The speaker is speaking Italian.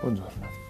Buongiorno.